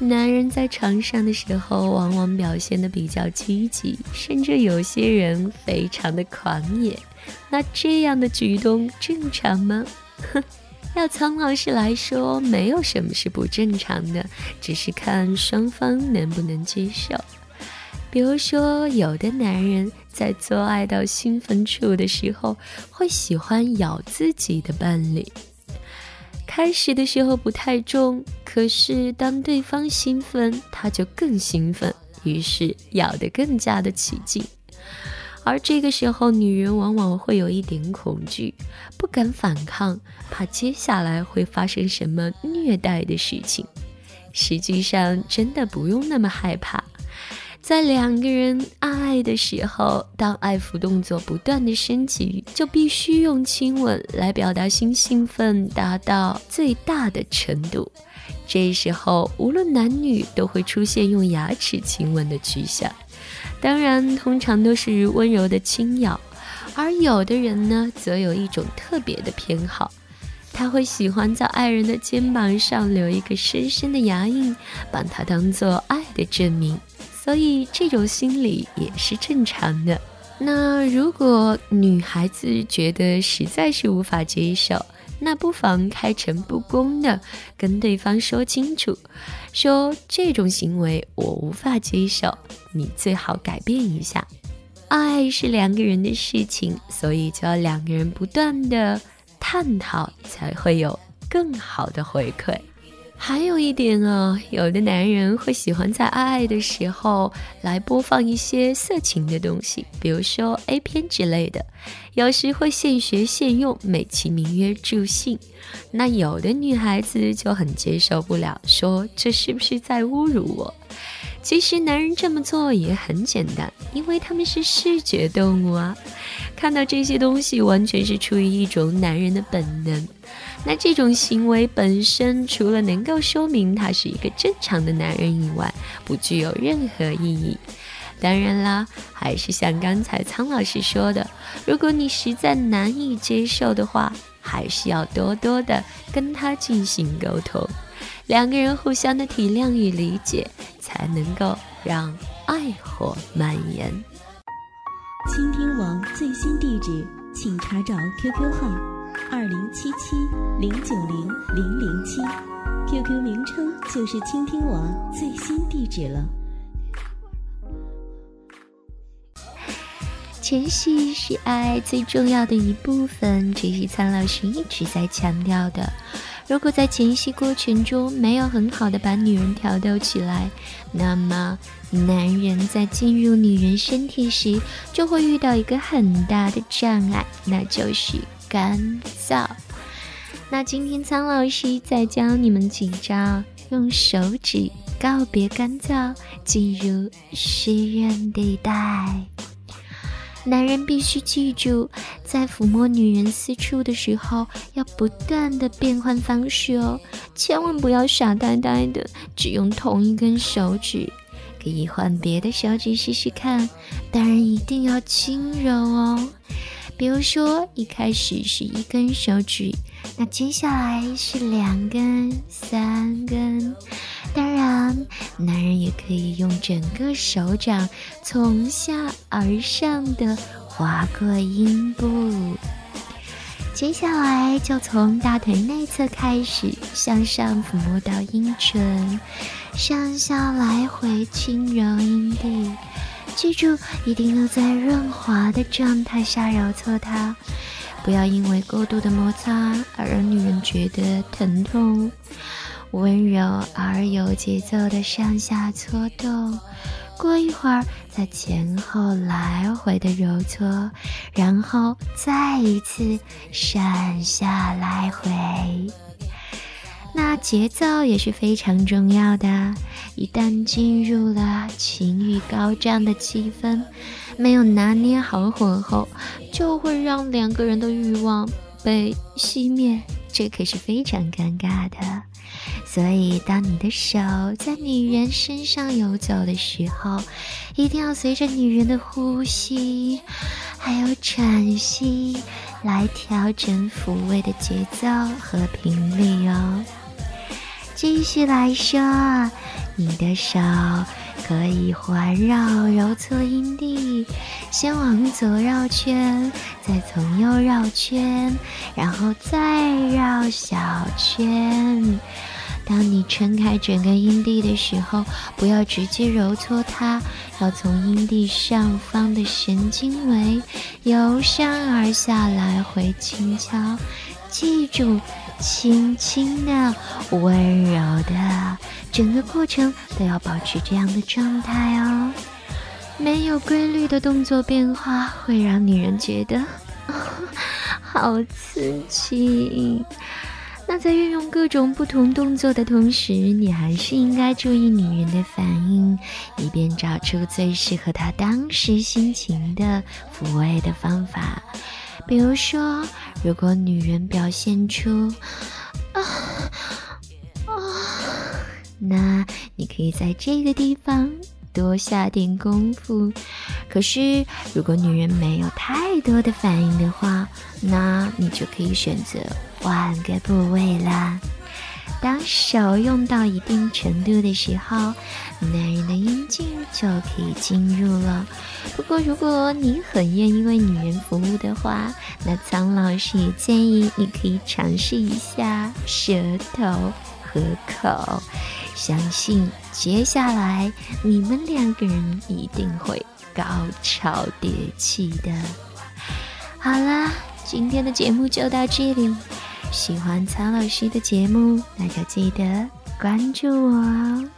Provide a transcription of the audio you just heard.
男人在床上的时候，往往表现的比较积极，甚至有些人非常的狂野。那这样的举动正常吗？哼，要苍老师来说，没有什么是不正常的，只是看双方能不能接受。比如说，有的男人在做爱到兴奋处的时候，会喜欢咬自己的伴侣。开始的时候不太重，可是当对方兴奋，他就更兴奋，于是咬得更加的起劲。而这个时候，女人往往会有一点恐惧，不敢反抗，怕接下来会发生什么虐待的事情。实际上，真的不用那么害怕。在两个人爱的时候，当爱抚动作不断的升级，就必须用亲吻来表达新兴奋，达到最大的程度。这时候，无论男女都会出现用牙齿亲吻的趋向。当然，通常都是温柔的轻咬。而有的人呢，则有一种特别的偏好，他会喜欢在爱人的肩膀上留一个深深的牙印，把它当做爱的证明。所以这种心理也是正常的。那如果女孩子觉得实在是无法接受，那不妨开诚布公的跟对方说清楚，说这种行为我无法接受，你最好改变一下。爱是两个人的事情，所以就要两个人不断的探讨，才会有更好的回馈。还有一点哦，有的男人会喜欢在爱爱的时候来播放一些色情的东西，比如说 A 片之类的，有时会现学现用，美其名曰助兴。那有的女孩子就很接受不了，说这是不是在侮辱我？其实男人这么做也很简单，因为他们是视觉动物啊，看到这些东西完全是出于一种男人的本能。那这种行为本身，除了能够说明他是一个正常的男人以外，不具有任何意义。当然啦，还是像刚才苍老师说的，如果你实在难以接受的话，还是要多多的跟他进行沟通，两个人互相的体谅与理解，才能够让爱火蔓延。倾听网最新地址，请查找 QQ 号。二零七七零九零零零七，QQ 名称就是倾听网最新地址了。前戏是爱最重要的一部分，这是苍老师一直在强调的。如果在前戏过程中没有很好的把女人挑逗起来，那么男人在进入女人身体时就会遇到一个很大的障碍，那就是。干燥。那今天苍老师再教你们几招，用手指告别干燥，进入湿润地带。男人必须记住，在抚摸女人私处的时候，要不断的变换方式哦，千万不要傻呆呆的只用同一根手指，可以换别的手指试试看。当然一定要轻柔哦。比如说，一开始是一根手指，那接下来是两根、三根。当然，男人也可以用整个手掌从下而上的划过阴部。接下来就从大腿内侧开始，向上抚摸到阴唇，上下来回轻揉阴蒂。记住，一定要在润滑的状态下揉搓它，不要因为过度的摩擦而让女人觉得疼痛。温柔而有节奏的上下搓动，过一会儿再前后来回的揉搓，然后再一次上下来回。那节奏也是非常重要的，一旦进入了情欲高涨的气氛，没有拿捏好火候，就会让两个人的欲望被熄灭，这可是非常尴尬的。所以，当你的手在女人身上游走的时候，一定要随着女人的呼吸，还有喘息，来调整抚慰的节奏和频率哦。继续来说，你的手可以环绕揉搓阴蒂，先往左绕圈，再从右绕圈，然后再绕小圈。当你撑开整个阴蒂的时候，不要直接揉搓它，要从阴蒂上方的神经围由上而下来回轻敲。记住，轻轻的、温柔的，整个过程都要保持这样的状态哦。没有规律的动作变化会让女人觉得 好刺激。那在运用各种不同动作的同时，你还是应该注意女人的反应，以便找出最适合她当时心情的抚慰的方法。比如说，如果女人表现出啊啊，那你可以在这个地方多下点功夫。可是，如果女人没有太多的反应的话，那你就可以选择换个部位啦。当手用到一定程度的时候，男人的阴茎就可以进入了。不过，如果你很愿意为女人服务的话，那苍老师也建议你可以尝试一下舌头和口。相信接下来你们两个人一定会高潮迭起的。好啦，今天的节目就到这里。喜欢苍老师的节目，那就记得关注我哦。